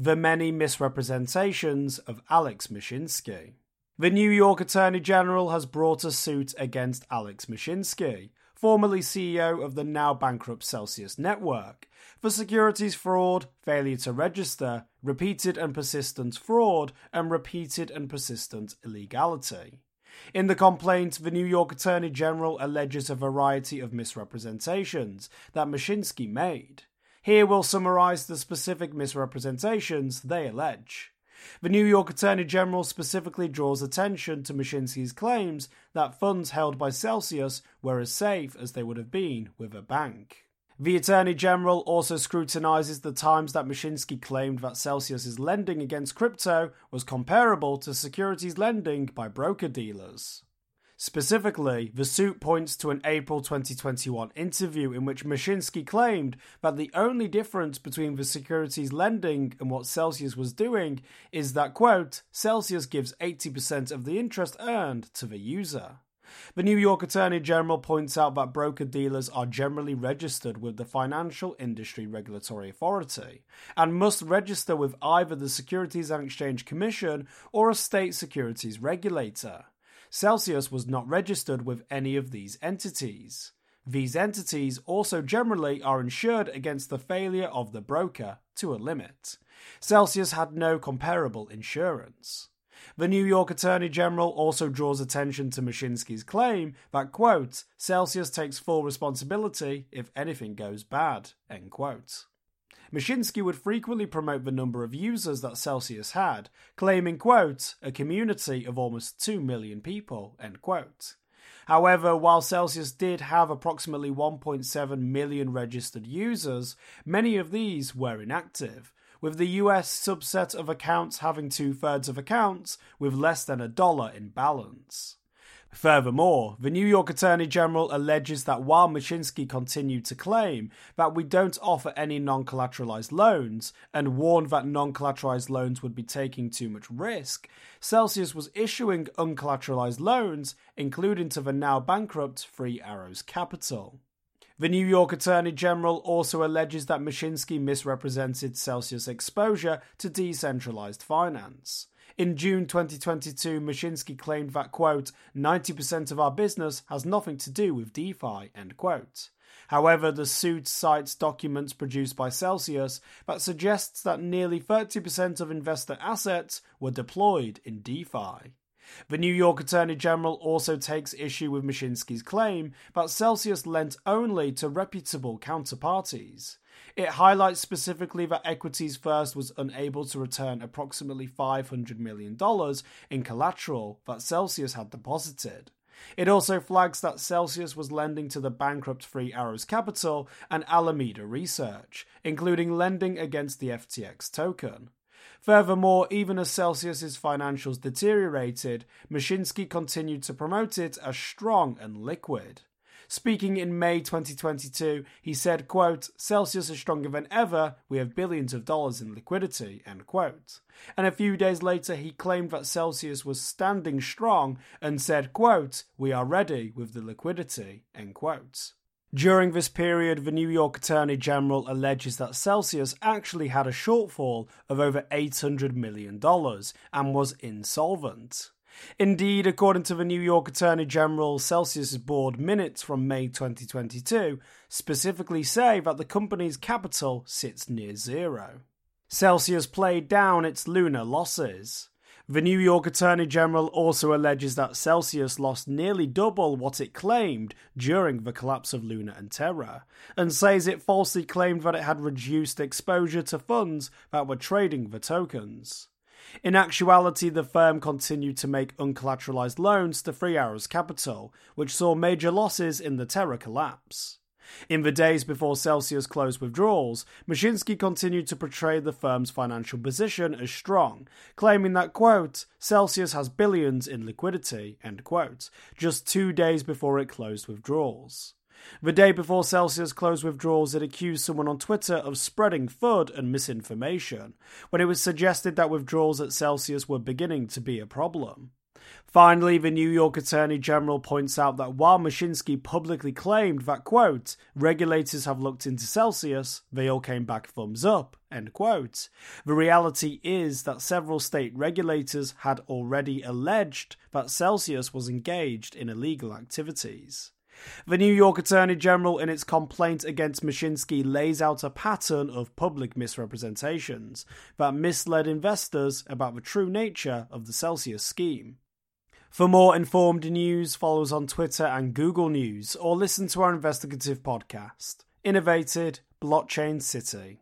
The Many Misrepresentations of Alex Mashinsky. The New York Attorney General has brought a suit against Alex Mashinsky, formerly CEO of the now bankrupt Celsius Network, for securities fraud, failure to register, repeated and persistent fraud, and repeated and persistent illegality. In the complaint, the New York Attorney General alleges a variety of misrepresentations that Mashinsky made. Here we'll summarize the specific misrepresentations they allege. The New York Attorney General specifically draws attention to Mashinsky's claims that funds held by Celsius were as safe as they would have been with a bank. The Attorney General also scrutinizes the times that Mashinsky claimed that Celsius's lending against crypto was comparable to securities lending by broker dealers. Specifically, the suit points to an April 2021 interview in which Mashinsky claimed that the only difference between the securities lending and what Celsius was doing is that, quote, Celsius gives 80% of the interest earned to the user. The New York Attorney General points out that broker dealers are generally registered with the Financial Industry Regulatory Authority and must register with either the Securities and Exchange Commission or a state securities regulator. Celsius was not registered with any of these entities. These entities also generally are insured against the failure of the broker to a limit. Celsius had no comparable insurance. The New York Attorney General also draws attention to Mashinsky's claim that, quote, Celsius takes full responsibility if anything goes bad, end quote. Mashinsky would frequently promote the number of users that Celsius had, claiming, quote, a community of almost 2 million people, end quote. However, while Celsius did have approximately 1.7 million registered users, many of these were inactive, with the US subset of accounts having two thirds of accounts with less than a dollar in balance. Furthermore, the New York Attorney General alleges that while Mashinsky continued to claim that we don't offer any non collateralized loans and warned that non collateralized loans would be taking too much risk, Celsius was issuing uncollateralized loans, including to the now bankrupt Three Arrows Capital. The New York Attorney General also alleges that Mashinsky misrepresented Celsius' exposure to decentralized finance. In June 2022, Mashinsky claimed that, quote, 90% of our business has nothing to do with DeFi, end quote. However, the suit cites documents produced by Celsius that suggests that nearly 30% of investor assets were deployed in DeFi. The New York Attorney General also takes issue with Mashinsky's claim that Celsius lent only to reputable counterparties. It highlights specifically that Equities First was unable to return approximately $500 million in collateral that Celsius had deposited. It also flags that Celsius was lending to the bankrupt Three Arrows Capital and Alameda Research, including lending against the FTX token. Furthermore, even as Celsius's financials deteriorated, Mashinsky continued to promote it as strong and liquid. Speaking in May 2022, he said, quote, Celsius is stronger than ever. We have billions of dollars in liquidity, end quote. And a few days later, he claimed that Celsius was standing strong and said, quote, We are ready with the liquidity, end quote. During this period, the New York Attorney General alleges that Celsius actually had a shortfall of over $800 million and was insolvent. Indeed, according to the New York Attorney General, Celsius board minutes from May 2022 specifically say that the company's capital sits near zero. Celsius played down its Luna losses. The New York Attorney General also alleges that Celsius lost nearly double what it claimed during the collapse of Luna and Terra, and says it falsely claimed that it had reduced exposure to funds that were trading the tokens. In actuality, the firm continued to make uncollateralized loans to Three Arrows Capital, which saw major losses in the Terra collapse. In the days before Celsius closed withdrawals, Mashinsky continued to portray the firm's financial position as strong, claiming that, quote, Celsius has billions in liquidity, end quote, just two days before it closed withdrawals. The day before Celsius closed withdrawals, it accused someone on Twitter of spreading FUD and misinformation, when it was suggested that withdrawals at Celsius were beginning to be a problem. Finally, the New York Attorney General points out that while Mashinsky publicly claimed that, quote, regulators have looked into Celsius, they all came back thumbs up, end quote. The reality is that several state regulators had already alleged that Celsius was engaged in illegal activities. The New York Attorney General, in its complaint against Mashinsky, lays out a pattern of public misrepresentations that misled investors about the true nature of the Celsius scheme. For more informed news, follow us on Twitter and Google News, or listen to our investigative podcast, Innovated Blockchain City.